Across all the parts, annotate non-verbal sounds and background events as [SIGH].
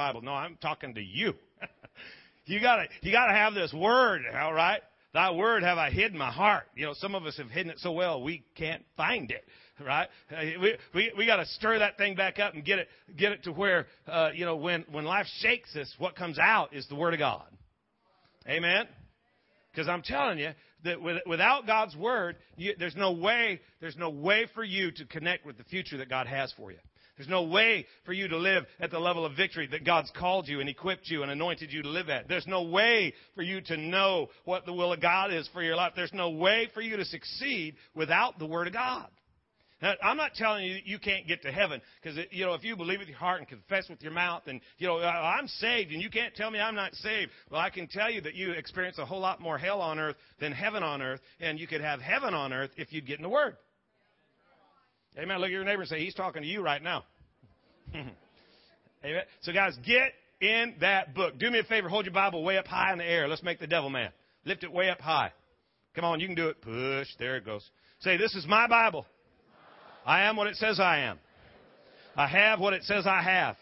Bible. No, I'm talking to you. [LAUGHS] you gotta, you gotta have this word, all right? Thy word have I hid in my heart. You know, some of us have hidden it so well we can't find it, right? We we, we got to stir that thing back up and get it get it to where uh, you know when when life shakes us, what comes out is the word of God. Amen. Because I'm telling you that without God's word, you, there's no way there's no way for you to connect with the future that God has for you. There's no way for you to live at the level of victory that God's called you and equipped you and anointed you to live at. There's no way for you to know what the will of God is for your life. There's no way for you to succeed without the Word of God. Now, I'm not telling you you can't get to heaven because uh, you know if you believe with your heart and confess with your mouth and you know I'm saved and you can't tell me I'm not saved. Well, I can tell you that you experience a whole lot more hell on earth than heaven on earth, and you could have heaven on earth if you'd get in the Word. Amen. Look at your neighbor and say, He's talking to you right now. [LAUGHS] Amen. So, guys, get in that book. Do me a favor. Hold your Bible way up high in the air. Let's make the devil man. Lift it way up high. Come on, you can do it. Push. There it goes. Say, This is my Bible. I am what it says I am. I have what it says I have.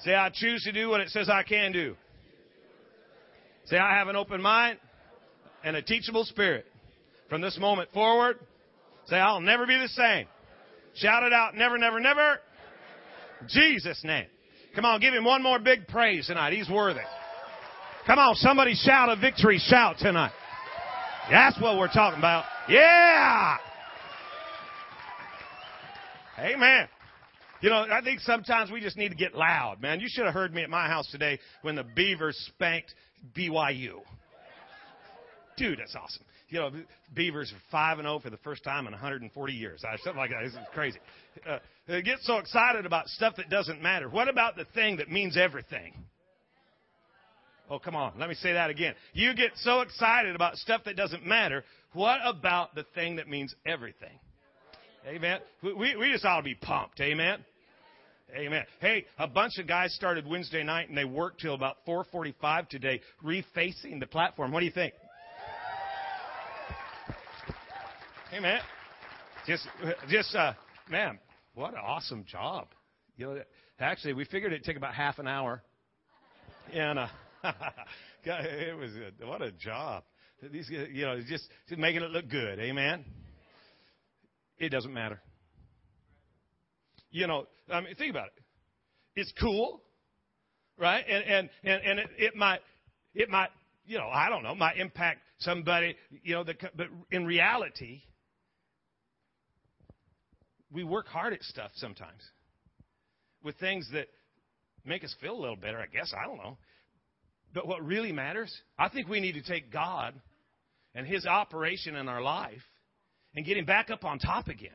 Say, I choose to do what it says I can do. Say, I have an open mind and a teachable spirit. From this moment forward, say, I'll never be the same. Shout it out, never, never, never. Jesus' name. Come on, give him one more big praise tonight. He's worthy. Come on, somebody shout a victory shout tonight. That's what we're talking about. Yeah! Amen. You know, I think sometimes we just need to get loud, man. You should have heard me at my house today when the Beavers spanked BYU. Dude, that's awesome. You know, Beavers are 5 and 0 for the first time in 140 years. Something like that. Is crazy. Uh, they get so excited about stuff that doesn't matter. What about the thing that means everything? Oh, come on. Let me say that again. You get so excited about stuff that doesn't matter. What about the thing that means everything? Amen. We, we just ought to be pumped. Amen. Amen. Hey, a bunch of guys started Wednesday night and they worked till about 4:45 today, refacing the platform. What do you think? Amen. Just, just, uh, man, what an awesome job. You know, actually, we figured it'd take about half an hour, and uh, [LAUGHS] it was a, what a job. These, you know, just, just making it look good. Amen. It doesn't matter. You know, I mean, think about it. It's cool, right? And and and, and it, it might it might you know I don't know might impact somebody you know that but in reality we work hard at stuff sometimes with things that make us feel a little better, I guess. I don't know. But what really matters, I think we need to take God and His operation in our life and get Him back up on top again.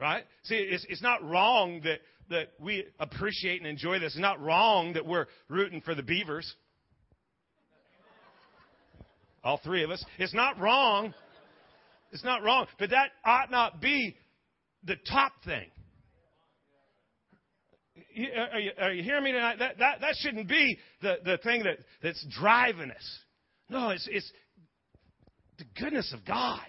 Right? See, it's, it's not wrong that, that we appreciate and enjoy this. It's not wrong that we're rooting for the Beavers. All three of us. It's not wrong. It's not wrong. But that ought not be the top thing. Are you, are you hearing me tonight? That, that, that shouldn't be the, the thing that, that's driving us. No, it's, it's the goodness of God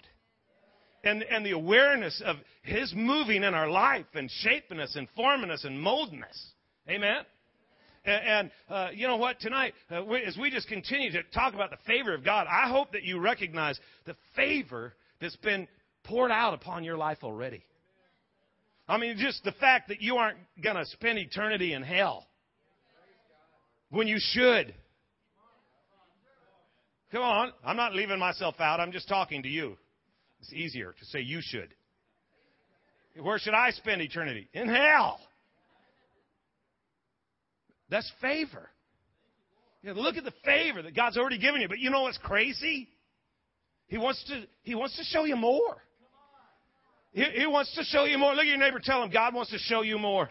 and, and the awareness of His moving in our life and shaping us and forming us and molding us. Amen? And, and uh, you know what? Tonight, uh, we, as we just continue to talk about the favor of God, I hope that you recognize the favor that's been poured out upon your life already. I mean, just the fact that you aren't going to spend eternity in hell when you should. Come on. I'm not leaving myself out. I'm just talking to you. It's easier to say you should. Where should I spend eternity? In hell. That's favor. Look at the favor that God's already given you. But you know what's crazy? He wants to, he wants to show you more. He, he, wants to show you more. Look at your neighbor. Tell him God wants to show you more.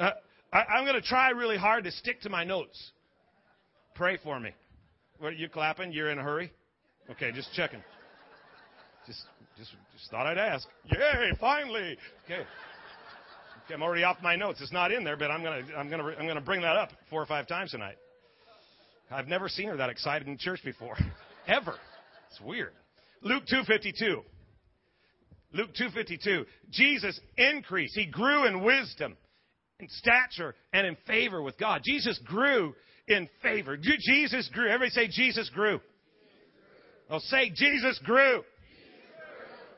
Uh, I, am going to try really hard to stick to my notes. Pray for me. What, you clapping? You're in a hurry? Okay, just checking. Just, just, just thought I'd ask. Yay! Finally. Okay. okay. I'm already off my notes. It's not in there, but I'm gonna, I'm gonna, I'm gonna bring that up four or five times tonight. I've never seen her that excited in church before, [LAUGHS] ever. It's weird. Luke 2:52. Luke 2:52. Jesus increased. He grew in wisdom in stature and in favor with God. Jesus grew in favor. Jesus grew. Everybody say Jesus grew. Oh, say Jesus grew.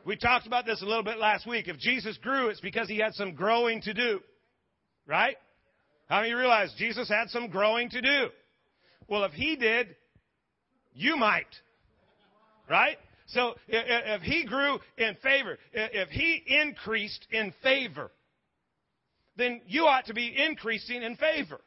We talked about this a little bit last week. If Jesus grew, it's because he had some growing to do. Right? How many realize Jesus had some growing to do? Well, if he did, you might. Right? So if he grew in favor, if he increased in favor, then you ought to be increasing in favor.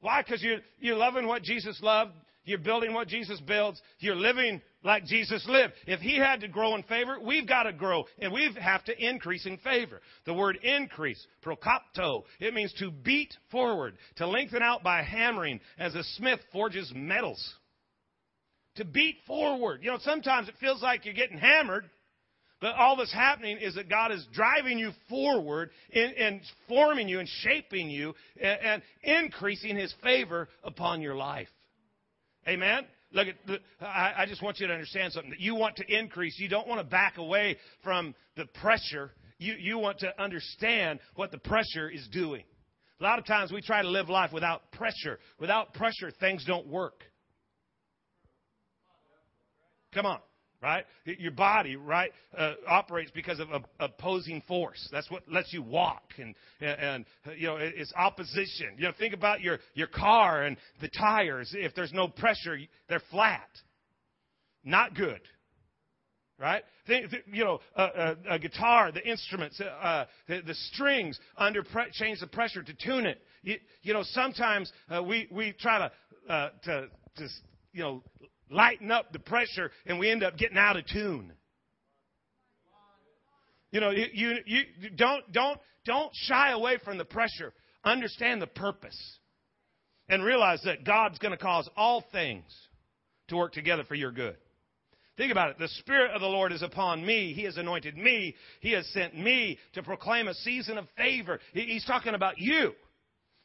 Why? Because you're, you're loving what Jesus loved. You're building what Jesus builds. You're living like Jesus lived. If he had to grow in favor, we've got to grow and we have to increase in favor. The word increase, prokopto, it means to beat forward, to lengthen out by hammering as a smith forges metals. To beat forward. You know, sometimes it feels like you're getting hammered, but all that's happening is that God is driving you forward and, forming you and shaping you and, and increasing his favor upon your life. Amen? Look at I, I just want you to understand something that you want to increase. You don't want to back away from the pressure. You, you want to understand what the pressure is doing. A lot of times we try to live life without pressure. Without pressure, things don't work. Come on right? Your body, right, uh, operates because of opposing force. That's what lets you walk, and, and, and you know it's opposition. You know, think about your your car and the tires. If there's no pressure, they're flat. Not good, right? You know, a, a, a guitar, the instruments, uh, the, the, strings under pre- change the pressure to tune it. You, you know, sometimes uh, we we try to uh, to to you know lighten up the pressure and we end up getting out of tune. You know, you, you, you don't, don't, don't shy away from the pressure. Understand the purpose. And realize that God's going to cause all things to work together for your good. Think about it. The Spirit of the Lord is upon me. He has anointed me. He has sent me to proclaim a season of favor. He's talking about you.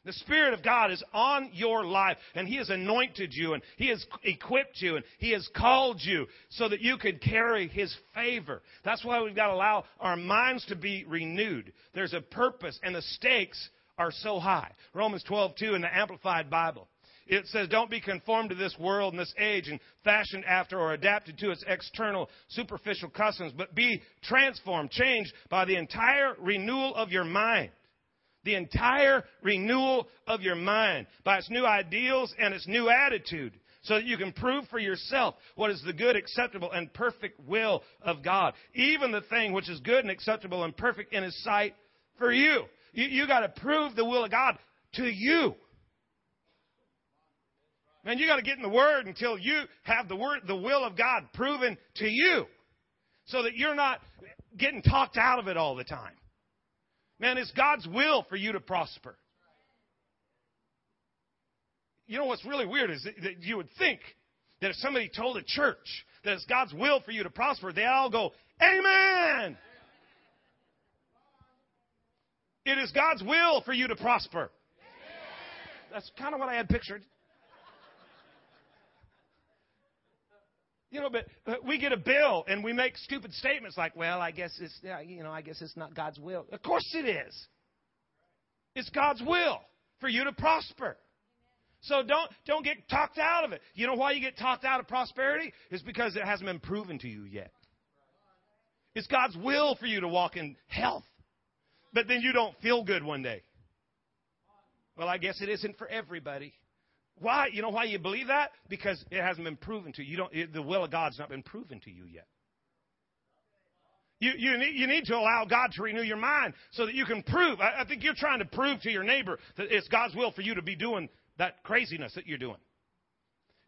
The Spirit of God is on your life, and He has anointed you, and He has equipped you, and He has called you so that you could carry His favor. That's why we've got to allow our minds to be renewed. There's a purpose, and the stakes are so high. Romans 12, 2 in the Amplified Bible. It says, Don't be conformed to this world and this age and fashioned after or adapted to its external, superficial customs, but be transformed, changed by the entire renewal of your mind the entire renewal of your mind by its new ideals and its new attitude so that you can prove for yourself what is the good, acceptable, and perfect will of God. Even the thing which is good and acceptable and perfect in His sight for you. You, you got to prove the will of God to you. Man, you got to get in the Word until you have the Word, the will of God proven to you so that you're not getting talked out of it all the time. Man, it's God's will for you to prosper. You know what's really weird is that you would think that if somebody told a church that it's God's will for you to prosper, they all go, Amen! It is God's will for you to prosper. That's kind of what I had pictured. You know, but, but we get a bill and we make stupid statements like, "Well, I guess it's you know, I guess it's not God's will." Of course it is. It's God's will for you to prosper. So don't don't get talked out of it. You know why you get talked out of prosperity? Is because it hasn't been proven to you yet. It's God's will for you to walk in health. But then you don't feel good one day. Well, I guess it isn't for everybody. Why? You know why you believe that? Because it hasn't been proven to you. you don't, it, the will of God's not been proven to you yet. You, you, need, you need to allow God to renew your mind so that you can prove. I, I think you're trying to prove to your neighbor that it's God's will for you to be doing that craziness that you're doing.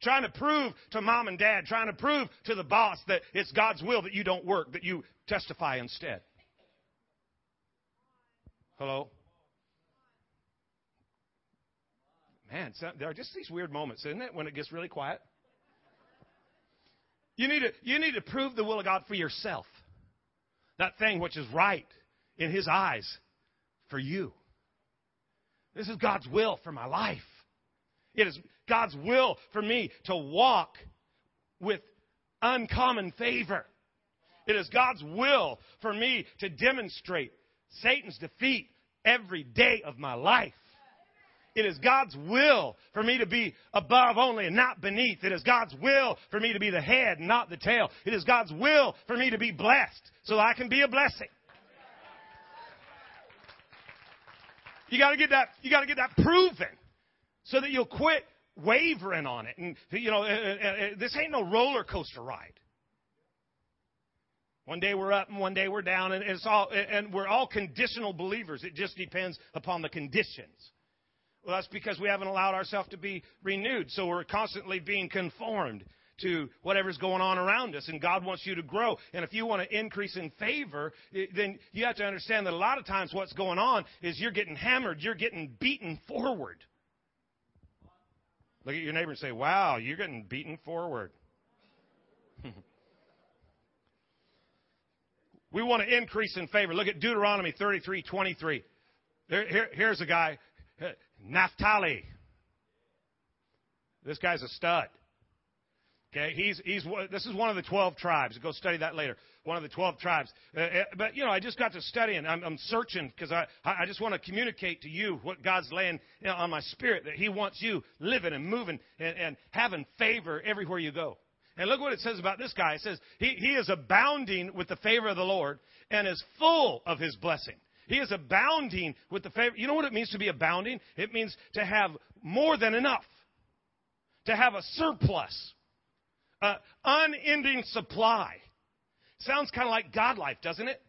Trying to prove to mom and dad, trying to prove to the boss that it's God's will that you don't work, that you testify instead. Hello? Man, so, there are just these weird moments, isn't it, when it gets really quiet? You need, to, you need to prove the will of God for yourself. That thing which is right in His eyes for you. This is God's will for my life. It is God's will for me to walk with uncommon favor. It is God's will for me to demonstrate Satan's defeat every day of my life. It is God's will for me to be above only and not beneath. It is God's will for me to be the head, and not the tail. It is God's will for me to be blessed so I can be a blessing. You gotta get that, you gotta get that proven so that you'll quit wavering on it. And, you know, uh, uh, uh, this ain't no roller coaster ride. One day we're up and one day we're down, and it's all, and we're all conditional believers. It just depends upon the conditions. Well, that's because we haven't allowed ourselves to be renewed. So we're constantly being conformed to whatever's going on around us. And God wants you to grow. And if you want to increase in favor, then you have to understand that a lot of times what's going on is you're getting hammered, you're getting beaten forward. Look at your neighbor and say, Wow, you're getting beaten forward. [LAUGHS] we want to increase in favor. Look at Deuteronomy 33 23. There, here, here's a guy, Naphtali. This guy's a stud. Okay, he's, he's, this is one of the 12 tribes. Go study that later. One of the 12 tribes. Uh, uh but, you know, I just got to studying. I'm, I'm searching because I, I just want to communicate to you what God's laying you know, on my spirit that He wants you living and moving and, and having favor everywhere you go. And look what it says about this guy. It says, he, he is abounding with the favor of the Lord and is full of His blessing. He is abounding with the favor. You know what it means to be abounding? It means to have more than enough, to have a surplus, an unending supply. Sounds kind of like God life, doesn't it?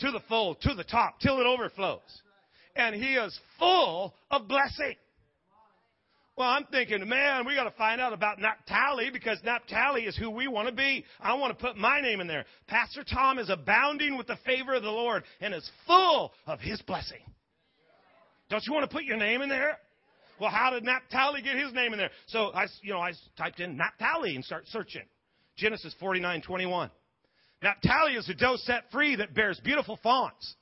To the full, to the top, till it overflows. And He is full of blessing. Well, I'm thinking, man, we got to find out about Naphtali because Naphtali is who we want to be. I want to put my name in there. Pastor Tom is abounding with the favor of the Lord and is full of His blessing. Don't you want to put your name in there? Well, how did Naphtali get his name in there? So I, you know, I typed in Naphtali and start searching. Genesis 49, 21. Naphtali is a doe set free that bears beautiful fawns.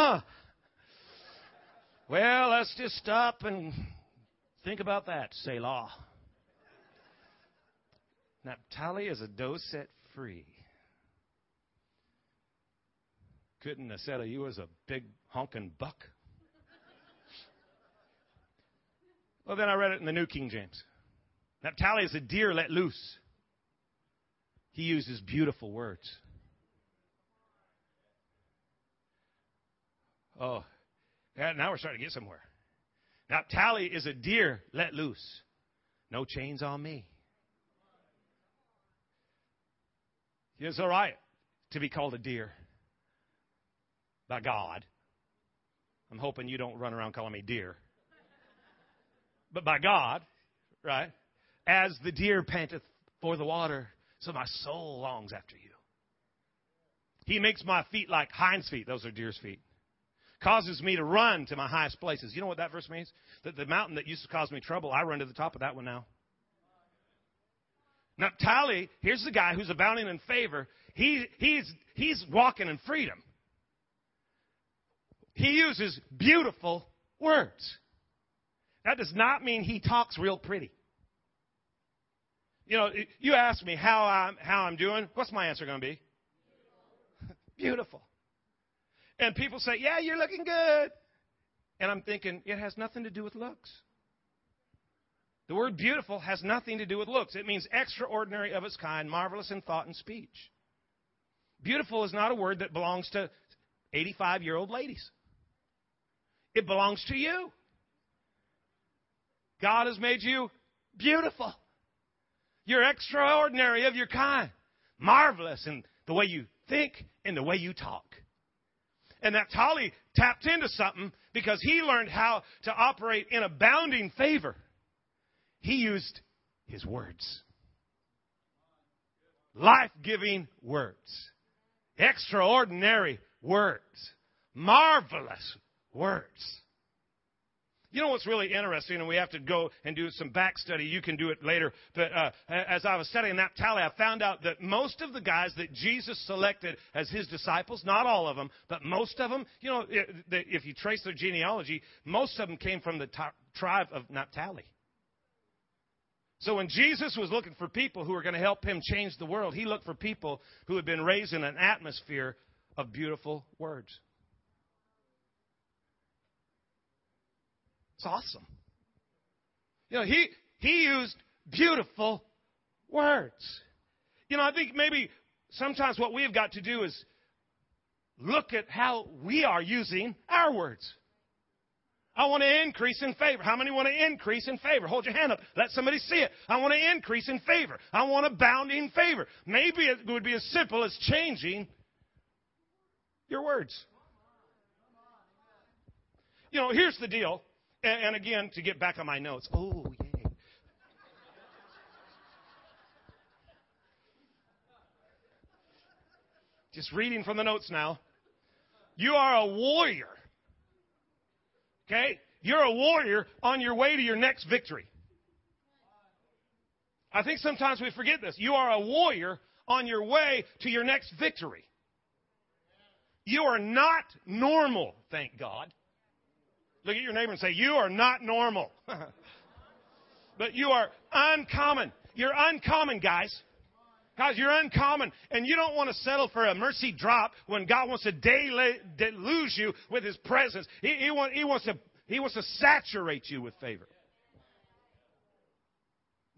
Huh. Well, let's just stop and think about that, Selah. Naphtali is a doe set free. Couldn't have said of you as a big honking buck. well, then I read it in the New King James. Naphtali is a deer let loose. He uses beautiful words. Oh, now we're starting to get somewhere. Naphtali is a deer let loose. No chains on me. It's all right to be called a deer by God. I'm hoping you don't run around calling me deer. But by God, right? As the deer panteth for the water, so my soul longs after you. He makes my feet like hinds feet. Those are deer's feet causes me to run to my highest places. You know what that verse means? That the mountain that used to cause me trouble, I run to the top of that one now. Naphtali, here's the guy who's abounding in favor. He, he's, he's walking in freedom. He uses beautiful words. That does not mean he talks real pretty. You know, you ask me how I'm, how I'm doing. What's my answer going to be? [LAUGHS] Beautiful. And people say, Yeah, you're looking good. And I'm thinking, it has nothing to do with looks. The word beautiful has nothing to do with looks. It means extraordinary of its kind, marvelous in thought and speech. Beautiful is not a word that belongs to 85 year old ladies, it belongs to you. God has made you beautiful. You're extraordinary of your kind, marvelous in the way you think and the way you talk. And Naphtali tapped into something because he learned how to operate in abounding favor. He used his words. Life giving words. Extraordinary words. Marvelous words. You know what's really interesting, and we have to go and do some back study. You can do it later. But uh, as I was studying Naphtali, I found out that most of the guys that Jesus selected as his disciples, not all of them, but most of them, you know, if you trace their genealogy, most of them came from the tribe of Naphtali. So when Jesus was looking for people who were going to help him change the world, he looked for people who had been raised in an atmosphere of beautiful words. It's awesome. You know, he, he used beautiful words. You know, I think maybe sometimes what we've got to do is look at how we are using our words. I want to increase in favor. How many want to increase in favor? Hold your hand up. Let somebody see it. I want to increase in favor. I want to bound in favor. Maybe it would be as simple as changing your words. You know, here's the deal. And, and again, to get back on my notes. Oh, yay. Just reading from the notes now. You are a warrior. Okay? You're a warrior on your way to your next victory. I think sometimes we forget this. You are a warrior on your way to your next victory. You are not normal, thank God. Look at your neighbor and say, You are not normal. [LAUGHS] but you are uncommon. You're uncommon, guys. Guys, you're uncommon, and you don't want to settle for a mercy drop when God wants to deluge you with His presence. He, he, want, he, wants to, he wants to saturate you with favor.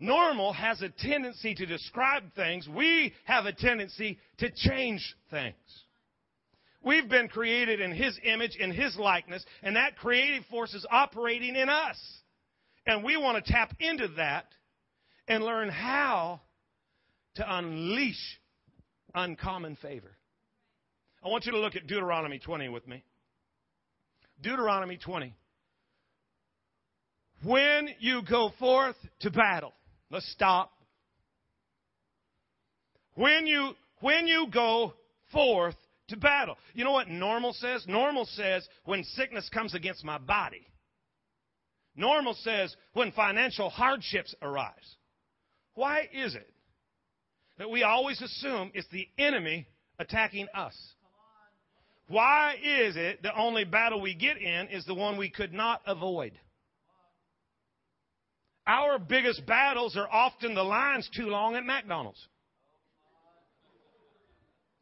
Normal has a tendency to describe things. We have a tendency to change things. We've been created in His image, in His likeness, and that creative force is operating in us. And we want to tap into that and learn how to unleash uncommon favor. I want you to look at Deuteronomy 20 with me. Deuteronomy 20. When you go forth to battle, let's stop. When you, when you go forth to battle. You know what normal says? Normal says when sickness comes against my body. Normal says when financial hardships arise. Why is it that we always assume it's the enemy attacking us. Why is it the only battle we get in is the one we could not avoid? Our biggest battles are often the lines too long at McDonald's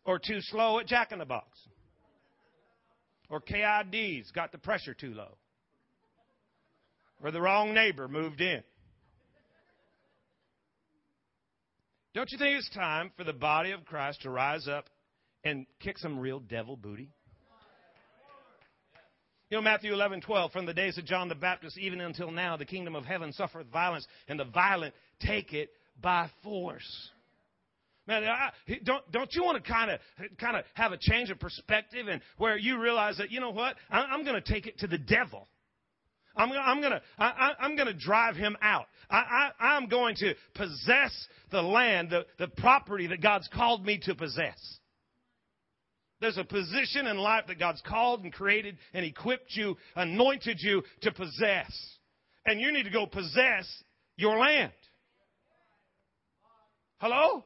or too slow at Jack in the Box or KID's got the pressure too low or the wrong neighbor moved in. Don't you think it's time for the body of Christ to rise up and kick some real devil booty? You know, Matthew 11, 12, from the days of John the Baptist even until now, the kingdom of heaven suffereth violence, and the violent take it by force. Man, I, don't don't you want to kind of kind of have a change of perspective and where you realize that you know what I, I'm going to take it to the devil. I'm, I'm going to I, I'm going to drive him out. I, I, I'm going to possess the land, the, the property that God's called me to possess. There's a position in life that God's called and created and equipped you, anointed you to possess. And you need to go possess your land. Hello?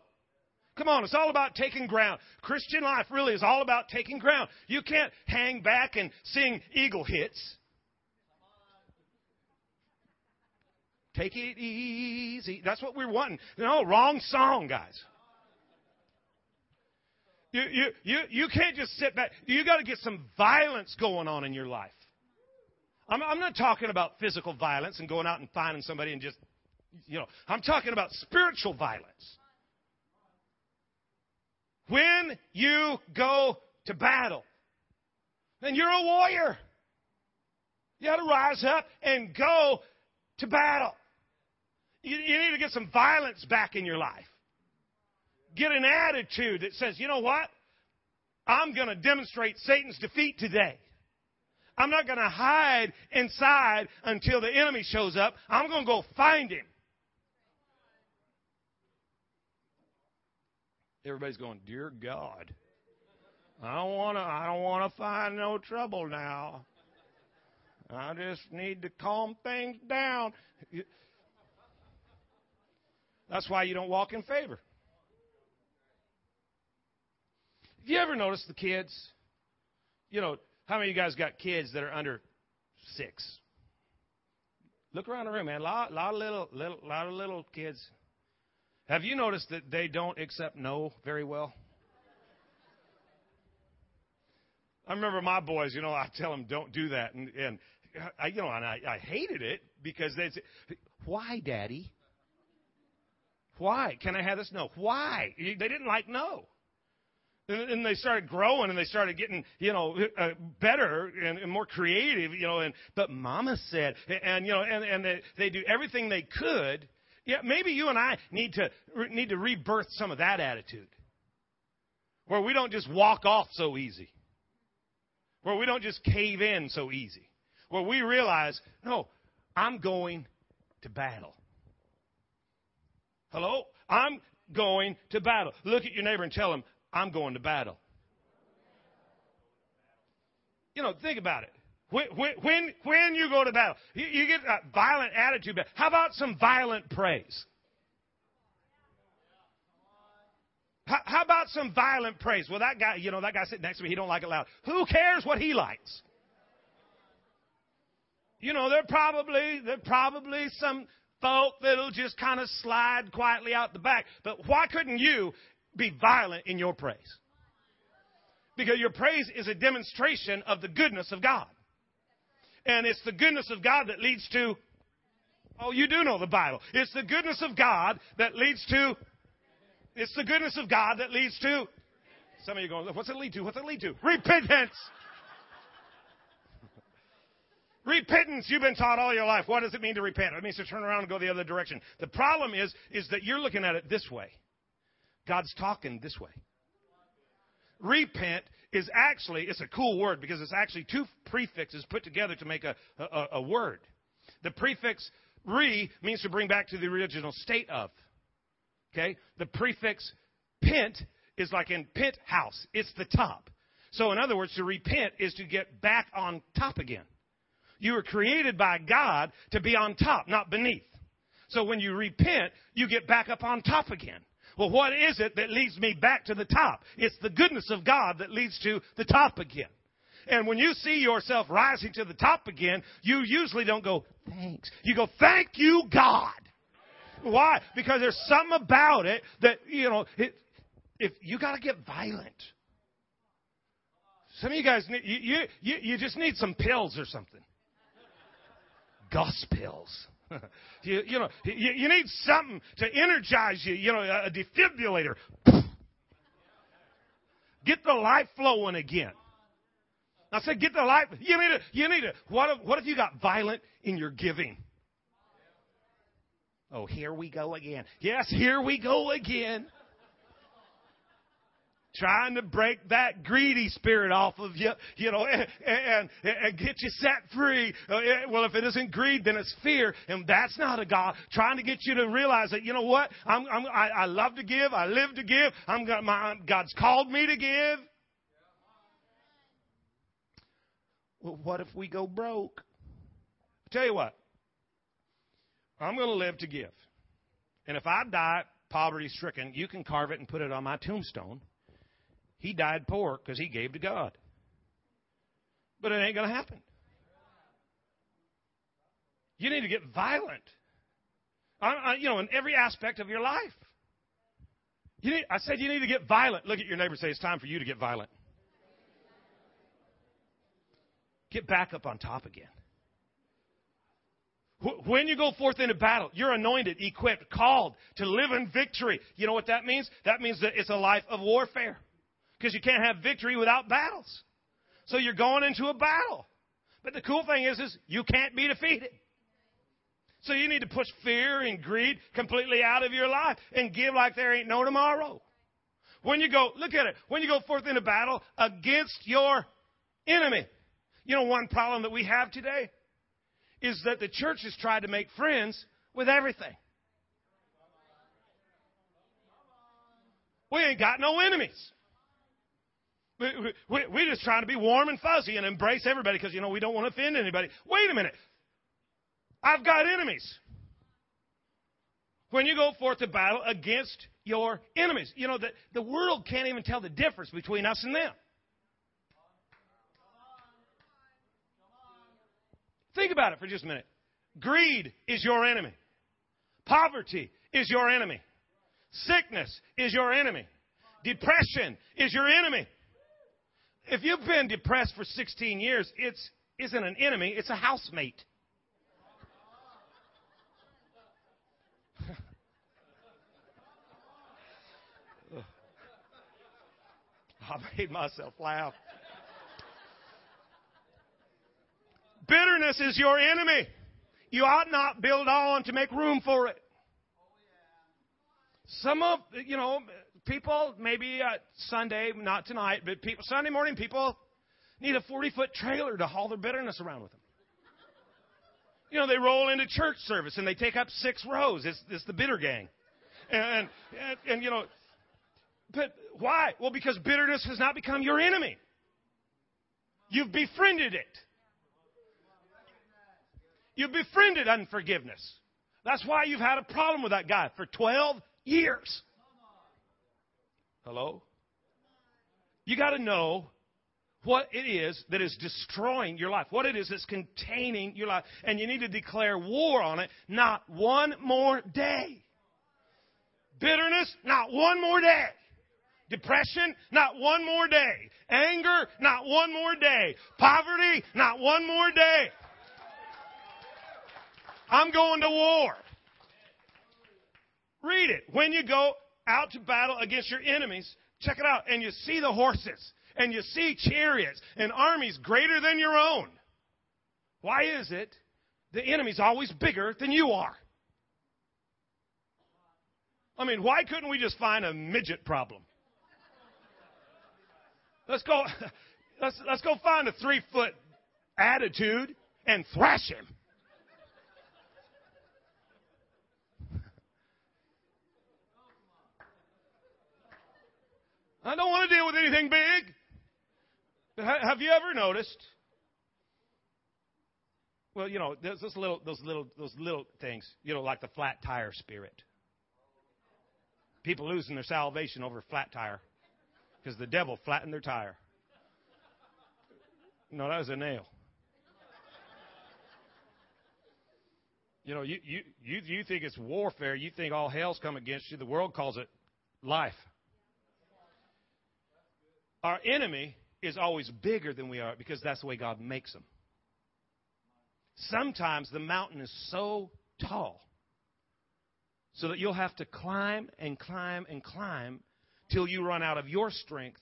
Come on, it's all about taking ground. Christian life really is all about taking ground. You can't hang back and sing eagle hits. Take it easy. That's what we're wanting. No, wrong song, guys. You, you, you, you can't just sit back. You got to get some violence going on in your life. I'm, I'm not talking about physical violence and going out and finding somebody and just, you know, I'm talking about spiritual violence. When you go to battle, then you're a warrior. You got to rise up and go to battle. You, you need to get some violence back in your life. Get an attitude that says, you know what? I'm going to demonstrate Satan's defeat today. I'm not going to hide inside until the enemy shows up. I'm going to go find him. Everybody's going, "Dear God, I don't want to I don't want to find no trouble now. I just need to calm things down." That's why you don't walk in favor. Have you ever noticed the kids? You know, how many of you guys got kids that are under six? Look around the room, man. A lot, lot of little, little, lot of little kids. Have you noticed that they don't accept no very well? I remember my boys. You know, I tell them don't do that, and and I, you know, and I, I hated it because they say, "Why, Daddy? Why? Can I have this? No. Why? They didn't like no." And they started growing and they started getting, you know, uh, better and, and more creative, you know. And but Mama said, and you know, and and they, they do everything they could. Yeah, maybe you and I need to need to rebirth some of that attitude, where we don't just walk off so easy, where we don't just cave in so easy, where we realize, no, I'm going to battle. Hello, I'm going to battle. Look at your neighbor and tell him, I'm going to battle. You know, think about it. When, when, when you go to battle, you, you get a violent attitude. How about some violent praise? How, how about some violent praise? Well, that guy, you know, that guy sitting next to me, he don't like it loud. Who cares what he likes? You know, there probably there probably some folk that'll just kind of slide quietly out the back. But why couldn't you be violent in your praise. Because your praise is a demonstration of the goodness of God. And it's the goodness of God that leads to, oh, you do know the Bible. It's the goodness of God that leads to, it's the goodness of God that leads to, some of you going, what's it lead to? What's it lead to? Repentance. [LAUGHS] Repentance, you've been taught all your life. What does it mean to repent? It means to turn around and go the other direction. The problem is, is that you're looking at it this way. God's talking this way. Repent is actually, it's a cool word because it's actually two prefixes put together to make a, a, a word. The prefix re means to bring back to the original state of. Okay? The prefix pent is like in pent house. It's the top. So in other words, to repent is to get back on top again. You were created by God to be on top, not beneath. So when you repent, you get back up on top again. Well, what is it that leads me back to the top? It's the goodness of God that leads to the top again. And when you see yourself rising to the top again, you usually don't go, thanks. You go, thank you, God. Why? Because there's something about it that, you know, it, if you got to get violent. Some of you guys, need, you, you, you just need some pills or something. Gus pills. [LAUGHS] you, you know, you, you need something to energize you, you know, a defibrillator. [LAUGHS] Get the life flowing again. I said, get the life. You need it. you need it. what if, what if you got violent in your giving? Oh, here we go again. Yes, here we go again trying to break that greedy spirit off of you, you know, and, and, and get you set free. Uh, well, if it isn't greed, then it's fear, and that's not a God. Trying to get you to realize that, you know what? I'm, I'm, I, I love to give. I live to give. I'm my, God's called me to give. Well, what if we go broke? I tell you what. I'm going to live to give. And if I die poverty stricken, you can carve it and put it on my tombstone. He died poor because he gave to God. But it ain't going to happen. You need to get violent. I, I, you know, in every aspect of your life. You need, I said you need to get violent. Look at your neighbor say, it's time for you to get violent. Get back up on top again. When you go forth into battle, you're anointed, equipped, called to live in victory. You know what that means? That means that it's a life of warfare because you can't have victory without battles. So you're going into a battle. But the cool thing is, is you can't be defeated. So you need to push fear and greed completely out of your life and give like there ain't no tomorrow. When you go, look at it, when you go forth into battle against your enemy. You know, one problem that we have today is that the church has tried to make friends with everything. We ain't got no enemies. We, we, we're just trying to be warm and fuzzy and embrace everybody because, you know, we don't want to offend anybody. Wait a minute. I've got enemies. When you go forth to battle against your enemies, you know, the, the world can't even tell the difference between us and them. Think about it for just a minute. Greed is your enemy. Poverty is your enemy. Sickness is your enemy. Depression is your enemy. If you've been depressed for 16 years, it's isn't an enemy, it's a housemate. [LAUGHS] I made myself laugh. Bitterness is your enemy. You ought not build on to make room for it. Some of, you know, people, maybe uh, Sunday, not tonight, but people, Sunday morning, people need a 40 foot trailer to haul their bitterness around with them. You know, they roll into church service and they take up six rows. It's, it's the bitter gang. And, and, and, you know, but why? Well, because bitterness has not become your enemy. You've befriended it. You've befriended unforgiveness. That's why you've had a problem with that guy for 12 years. Hello? You got to know what it is that is destroying your life, what it is that's containing your life, and you need to declare war on it not one more day. Bitterness, not one more day. Depression, not one more day. Anger, not one more day. Poverty, not one more day. I'm going to war. Read it. When you go out to battle against your enemies, check it out, and you see the horses, and you see chariots and armies greater than your own. Why is it the enemy's always bigger than you are? I mean, why couldn't we just find a midget problem? Let's go, [LAUGHS] let's, let's go find a three foot attitude and thrash him. I don't want to deal with anything big. But have you ever noticed? Well, you know, there's those little, those little, those little things. You know, like the flat tire spirit. People losing their salvation over flat tire because the devil flattened their tire. No, that was a nail. You know, you, you, you, you think it's warfare. You think all hell's come against you. The world calls it life. Our enemy is always bigger than we are because that's the way God makes them. Sometimes the mountain is so tall so that you'll have to climb and climb and climb till you run out of your strength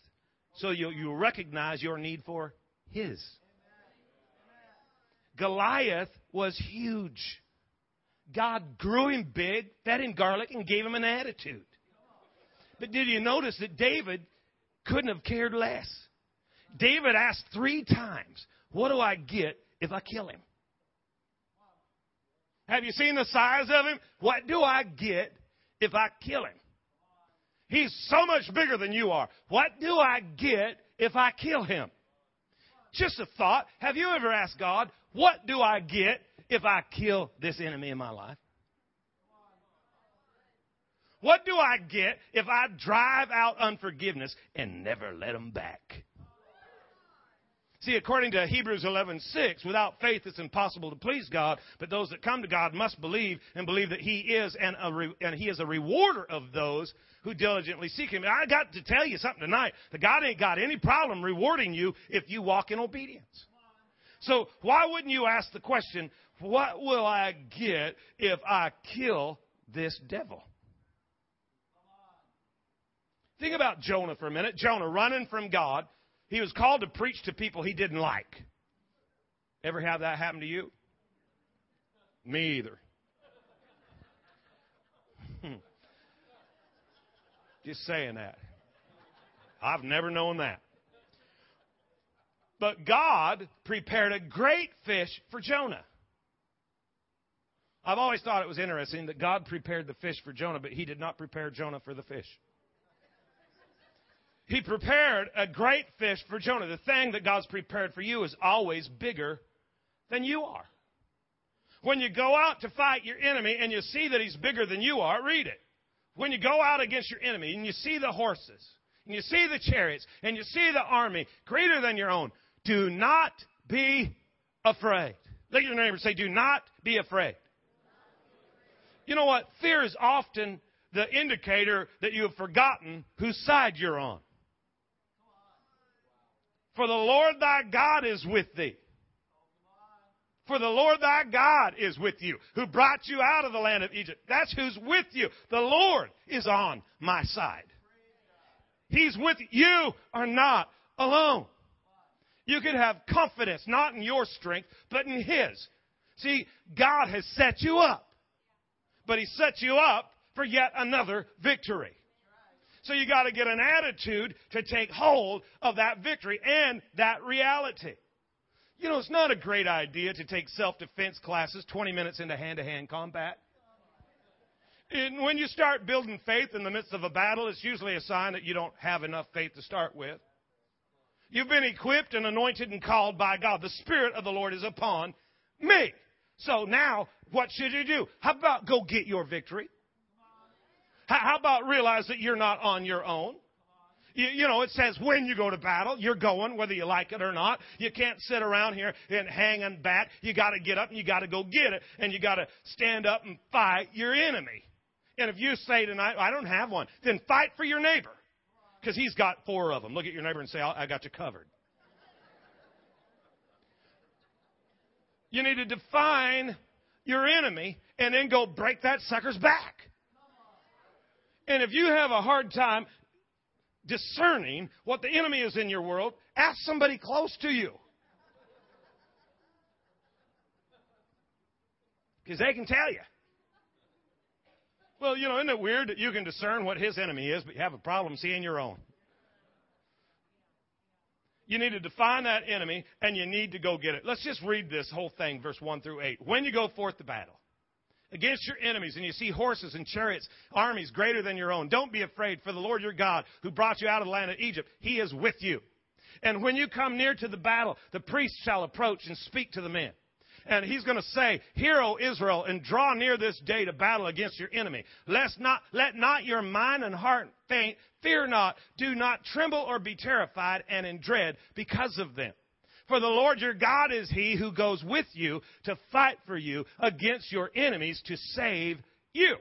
so you, you recognize your need for His. Goliath was huge. God grew him big, fed him garlic, and gave him an attitude. But did you notice that David couldn't have cared less. David asked three times, What do I get if I kill him? Have you seen the size of him? What do I get if I kill him? He's so much bigger than you are. What do I get if I kill him? Just a thought. Have you ever asked God, What do I get if I kill this enemy in my life? What do I get if I drive out unforgiveness and never let them back? See, according to Hebrews 11:6, without faith it's impossible to please God, but those that come to God must believe and believe that He is and, a, and He is a rewarder of those who diligently seek Him. And I got to tell you something tonight: that God ain't got any problem rewarding you if you walk in obedience. So why wouldn't you ask the question, "What will I get if I kill this devil?" Think about Jonah for a minute. Jonah running from God. He was called to preach to people he didn't like. Ever have that happen to you? Me either. Hmm. Just saying that. I've never known that. But God prepared a great fish for Jonah. I've always thought it was interesting that God prepared the fish for Jonah, but he did not prepare Jonah for the fish. He prepared a great fish for Jonah. The thing that God's prepared for you is always bigger than you are. When you go out to fight your enemy and you see that he's bigger than you are, read it. When you go out against your enemy and you see the horses, and you see the chariots, and you see the army greater than your own, do not be afraid. Let your neighbor say, do not be afraid. You know what? Fear is often the indicator that you have forgotten whose side you're on. For the Lord thy God is with thee. For the Lord thy God is with you, who brought you out of the land of Egypt. That's who's with you. The Lord is on my side. He's with you. You are not alone. You can have confidence, not in your strength, but in His. See, God has set you up. But He set you up for yet another victory. So you got to get an attitude to take hold of that victory and that reality. You know, it's not a great idea to take self-defense classes 20 minutes into hand-to-hand combat. And when you start building faith in the midst of a battle, it's usually a sign that you don't have enough faith to start with. You've been equipped and anointed and called by God. The Spirit of the Lord is upon me. So now, what should you do? How about go get your victory? How about realize that you're not on your own? You, you, know, it says when you go to battle, you're going, whether you like it or not. You can't sit around here and hang hanging back. You got to get up and you got to go get it, and you got to stand up and fight your enemy. And if you say tonight, I don't have one, then fight for your neighbor, because he's got four of them. Look at your neighbor and say, I got you covered. You need to define your enemy and then go break that sucker's back. And if you have a hard time discerning what the enemy is in your world, ask somebody close to you. Because they can tell you. Well, you know, isn't it weird that you can discern what his enemy is, but you have a problem seeing your own? You need to define that enemy and you need to go get it. Let's just read this whole thing, verse 1 through 8. When you go forth to battle, against your enemies and you see horses and chariots, armies greater than your own. Don't be afraid, for the Lord your God, who brought you out of the land of Egypt, he is with you. And when you come near to the battle, the priest shall approach and speak to the men. And he's going to say, Hear, O Israel, and draw near this day to battle against your enemy. Let not, let not your mind and heart faint. Fear not. Do not tremble or be terrified and in dread because of them. For the Lord your God is he who goes with you to fight for you against your enemies to save you.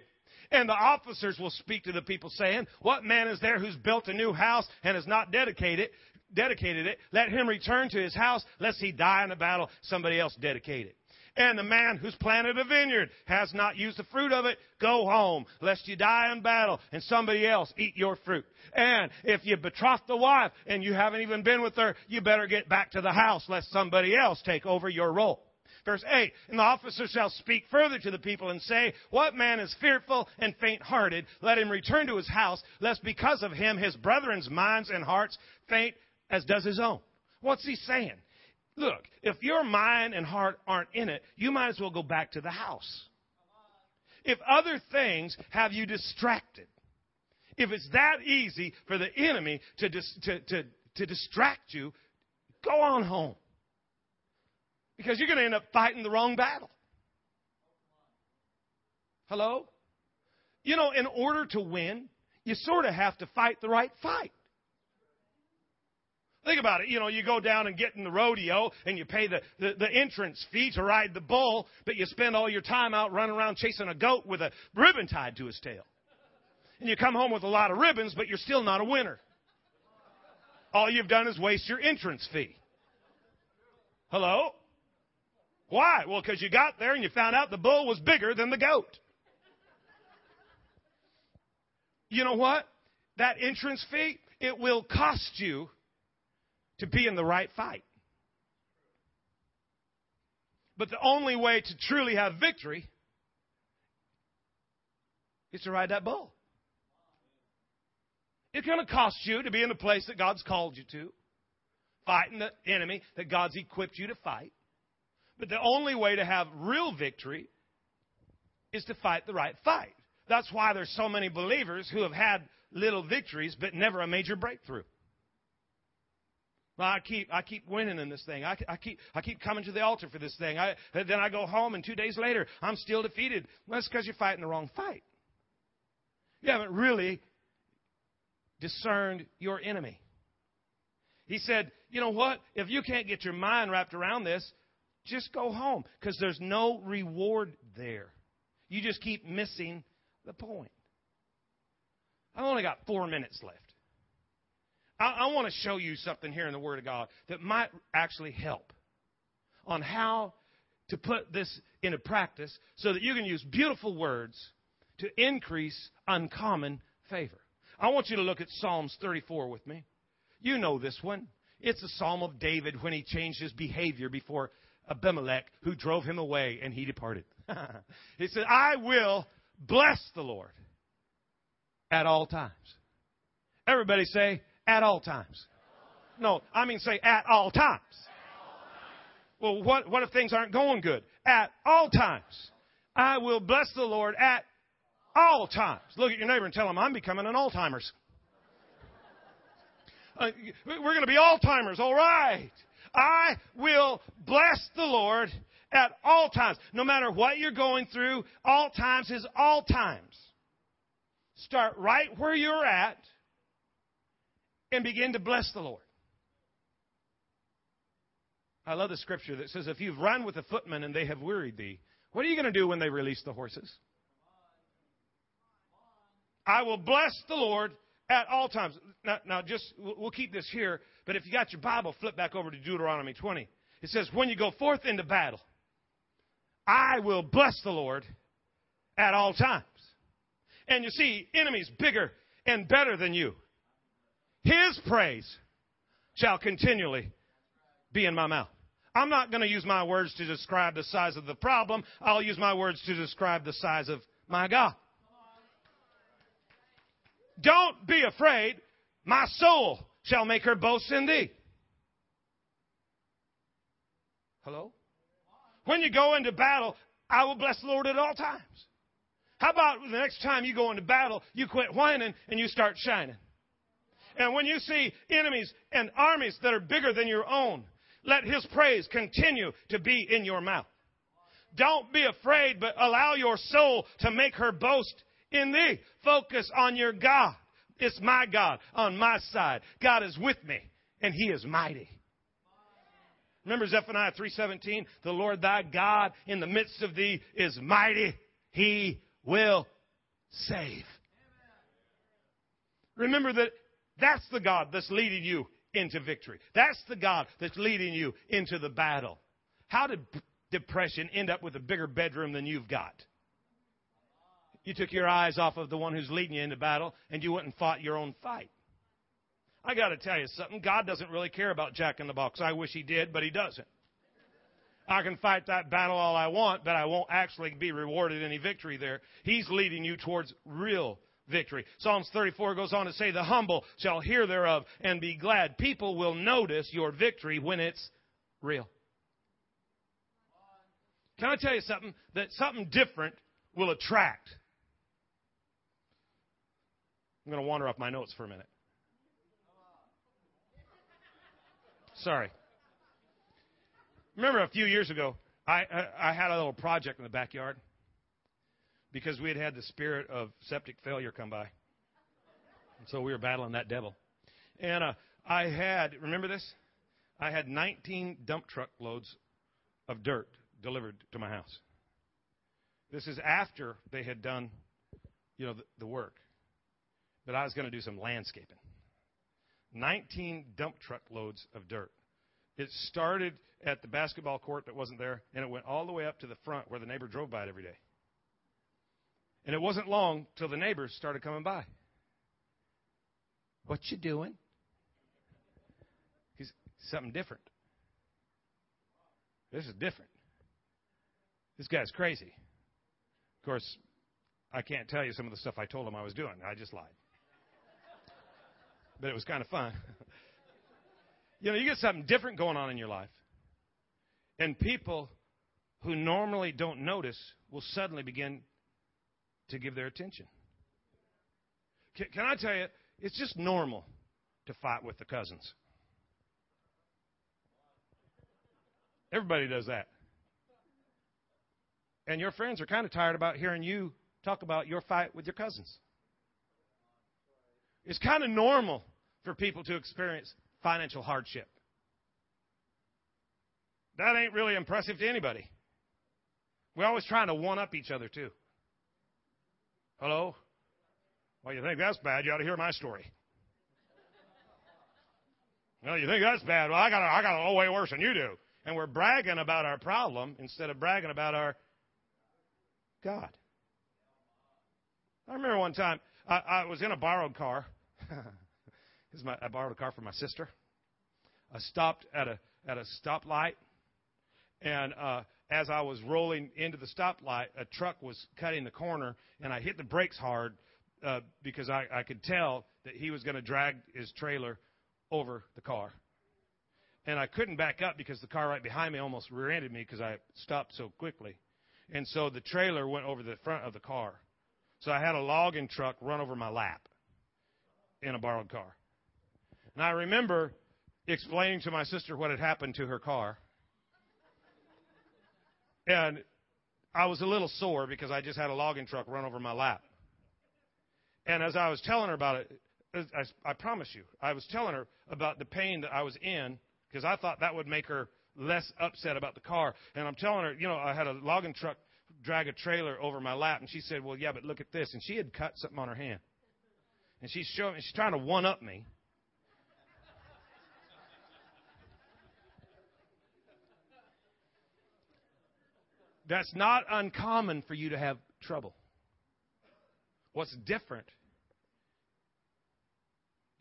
And the officers will speak to the people saying, What man is there who's built a new house and has not dedicated, dedicated it? Let him return to his house, lest he die in the battle, somebody else dedicate it. And the man who's planted a vineyard has not used the fruit of it, go home, lest you die in battle and somebody else eat your fruit. And if you betroth the wife and you haven't even been with her, you better get back to the house, lest somebody else take over your role. Verse 8, and the officer shall speak further to the people and say, What man is fearful and faint hearted? Let him return to his house, lest because of him his brethren's minds and hearts faint as does his own. What's he saying? Look, if your mind and heart aren't in it, you might as well go back to the house. If other things have you distracted, if it's that easy for the enemy to, dis- to, to, to distract you, go on home. Because you're going to end up fighting the wrong battle. Hello? You know, in order to win, you sort of have to fight the right fight. Think about it. You know, you go down and get in the rodeo and you pay the, the, the, entrance fee to ride the bull, but you spend all your time out running around chasing a goat with a ribbon tied to his tail. And you come home with a lot of ribbons, but you're still not a winner. All you've done is waste your entrance fee. Hello? Why? Well, because you got there and you found out the bull was bigger than the goat. You know what? That entrance fee, it will cost you to be in the right fight. But the only way to truly have victory is to ride that bull. It's going to cost you to be in the place that God's called you to, fighting the enemy that God's equipped you to fight. But the only way to have real victory is to fight the right fight. That's why there's so many believers who have had little victories but never a major breakthrough. Well, I keep I keep winning in this thing. I, I keep I keep coming to the altar for this thing. I, then I go home, and two days later, I'm still defeated. Well, that's because you're fighting the wrong fight. You haven't really discerned your enemy. He said, "You know what? If you can't get your mind wrapped around this, just go home because there's no reward there. You just keep missing the point. I've only got four minutes left. I, I want to show you something here in the Word of God that might actually help on how to put this into practice so that you can use beautiful words to increase uncommon favor. I want you to look at Psalms 34 with me. You know this one. It's a psalm of David when he changed his behavior before Abimelech, who drove him away, and he departed. [LAUGHS] he said, I will bless the Lord at all times. Everybody say, at all times. No, I mean say at all times. Well, what, what if things aren't going good? At all times. I will bless the Lord at all times. Look at your neighbor and tell him, I'm becoming an Alzheimer's. Uh, we're going to be all timers, all right. I will bless the Lord at all times. No matter what you're going through, all times is all times. Start right where you're at and begin to bless the Lord. I love the scripture that says, If you've run with the footmen and they have wearied thee, what are you going to do when they release the horses? I will bless the Lord at all times. Now, now, just, we'll keep this here, but if you got your Bible, flip back over to Deuteronomy 20. It says, When you go forth into battle, I will bless the Lord at all times. And you see, enemies bigger and better than you. His praise shall continually be in my mouth. I'm not going to use my words to describe the size of the problem. I'll use my words to describe the size of my God. Don't be afraid. My soul shall make her boast in thee. Hello? When you go into battle, I will bless the Lord at all times. How about the next time you go into battle, you quit whining and you start shining? And when you see enemies and armies that are bigger than your own, let his praise continue to be in your mouth. Don't be afraid, but allow your soul to make her boast in thee. Focus on your God. It's my God on my side. God is with me, and he is mighty. Remember Zephaniah 3:17, "The Lord thy God in the midst of thee is mighty; he will save." Remember that that's the God that's leading you into victory. That's the God that's leading you into the battle. How did depression end up with a bigger bedroom than you've got? You took your eyes off of the one who's leading you into battle and you went and fought your own fight. I got to tell you something. God doesn't really care about Jack in the Box. I wish He did, but He doesn't. I can fight that battle all I want, but I won't actually be rewarded any victory there. He's leading you towards real victory. Psalms 34 goes on to say, The humble shall hear thereof and be glad. People will notice your victory when it's real. Can I tell you something? That something different will attract. I'm going to wander off my notes for a minute. Sorry. Remember a few years ago, I, I, I had a little project in the backyard because we had had the spirit of septic failure come by. And so we were battling that devil. And uh, I had, remember this? I had 19 dump truck loads of dirt delivered to my house. This is after they had done, you know, the, the work. But I was going to do some landscaping. 19 dump truck loads of dirt. It started at the basketball court that wasn't there, and it went all the way up to the front where the neighbor drove by it every day. And it wasn't long till the neighbors started coming by. What you doing? He's something different. This is different. This guy's crazy. Of course, I can't tell you some of the stuff I told him I was doing. I just lied. But it was kind of fun. [LAUGHS] you know, you get something different going on in your life. And people who normally don't notice will suddenly begin to give their attention. Can, can I tell you, it's just normal to fight with the cousins. Everybody does that. And your friends are kind of tired about hearing you talk about your fight with your cousins. It's kind of normal for people to experience financial hardship. that ain't really impressive to anybody. We're always trying to one up each other, too. Hello? Well, you think that's bad? You ought to hear my story. Well, you think that's bad? Well, I got I got all way worse than you do. And we're bragging about our problem instead of bragging about our God. I remember one time I, I was in a borrowed car. [LAUGHS] this is my, I borrowed a car from my sister. I stopped at a at a stoplight, and uh, as I was rolling into the stoplight, a truck was cutting the corner, and I hit the brakes hard uh, because I, I could tell that he was going to drag his trailer over the car. And I couldn't back up because the car right behind me almost rear-ended me because I stopped so quickly. And so the trailer went over the front of the car. So I had a logging truck run over my lap in a borrowed car. And I remember explaining to my sister what had happened to her car. And I was a little sore because I just had a logging truck run over my lap. And as I was telling her about it, I, I promise you, I was telling her about the pain that I was in because I thought that would make her less upset about the car. And I'm telling her, you know, I had a logging truck drag a trailer over my lap, and she said, "Well, yeah, but look at this." And she had cut something on her hand, and she's showing, she's trying to one up me. That's not uncommon for you to have trouble. What's different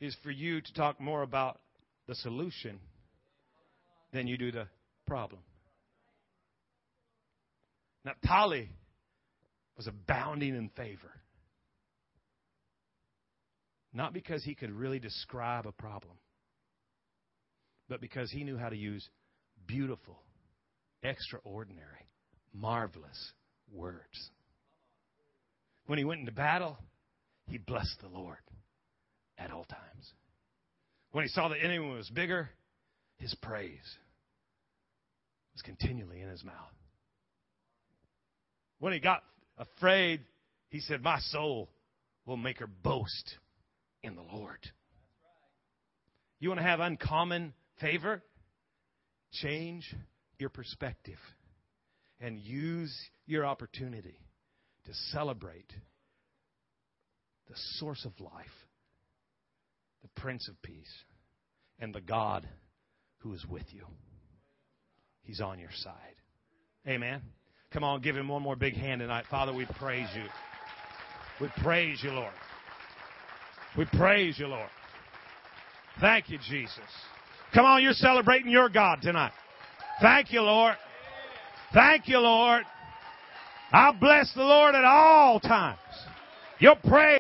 is for you to talk more about the solution than you do the problem. Naphtali was abounding in favor. Not because he could really describe a problem, but because he knew how to use beautiful, extraordinary, marvelous words. When he went into battle, he blessed the Lord at all times. When he saw the enemy was bigger, his praise was continually in his mouth. When he got afraid, he said, My soul will make her boast in the Lord. You want to have uncommon favor? Change your perspective and use your opportunity to celebrate the source of life, the Prince of Peace, and the God who is with you. He's on your side. Amen. Come on, give him one more big hand tonight. Father, we praise you. We praise you, Lord. We praise you, Lord. Thank you, Jesus. Come on, you're celebrating your God tonight. Thank you, Lord. Thank you, Lord. I'll bless the Lord at all times. Your praise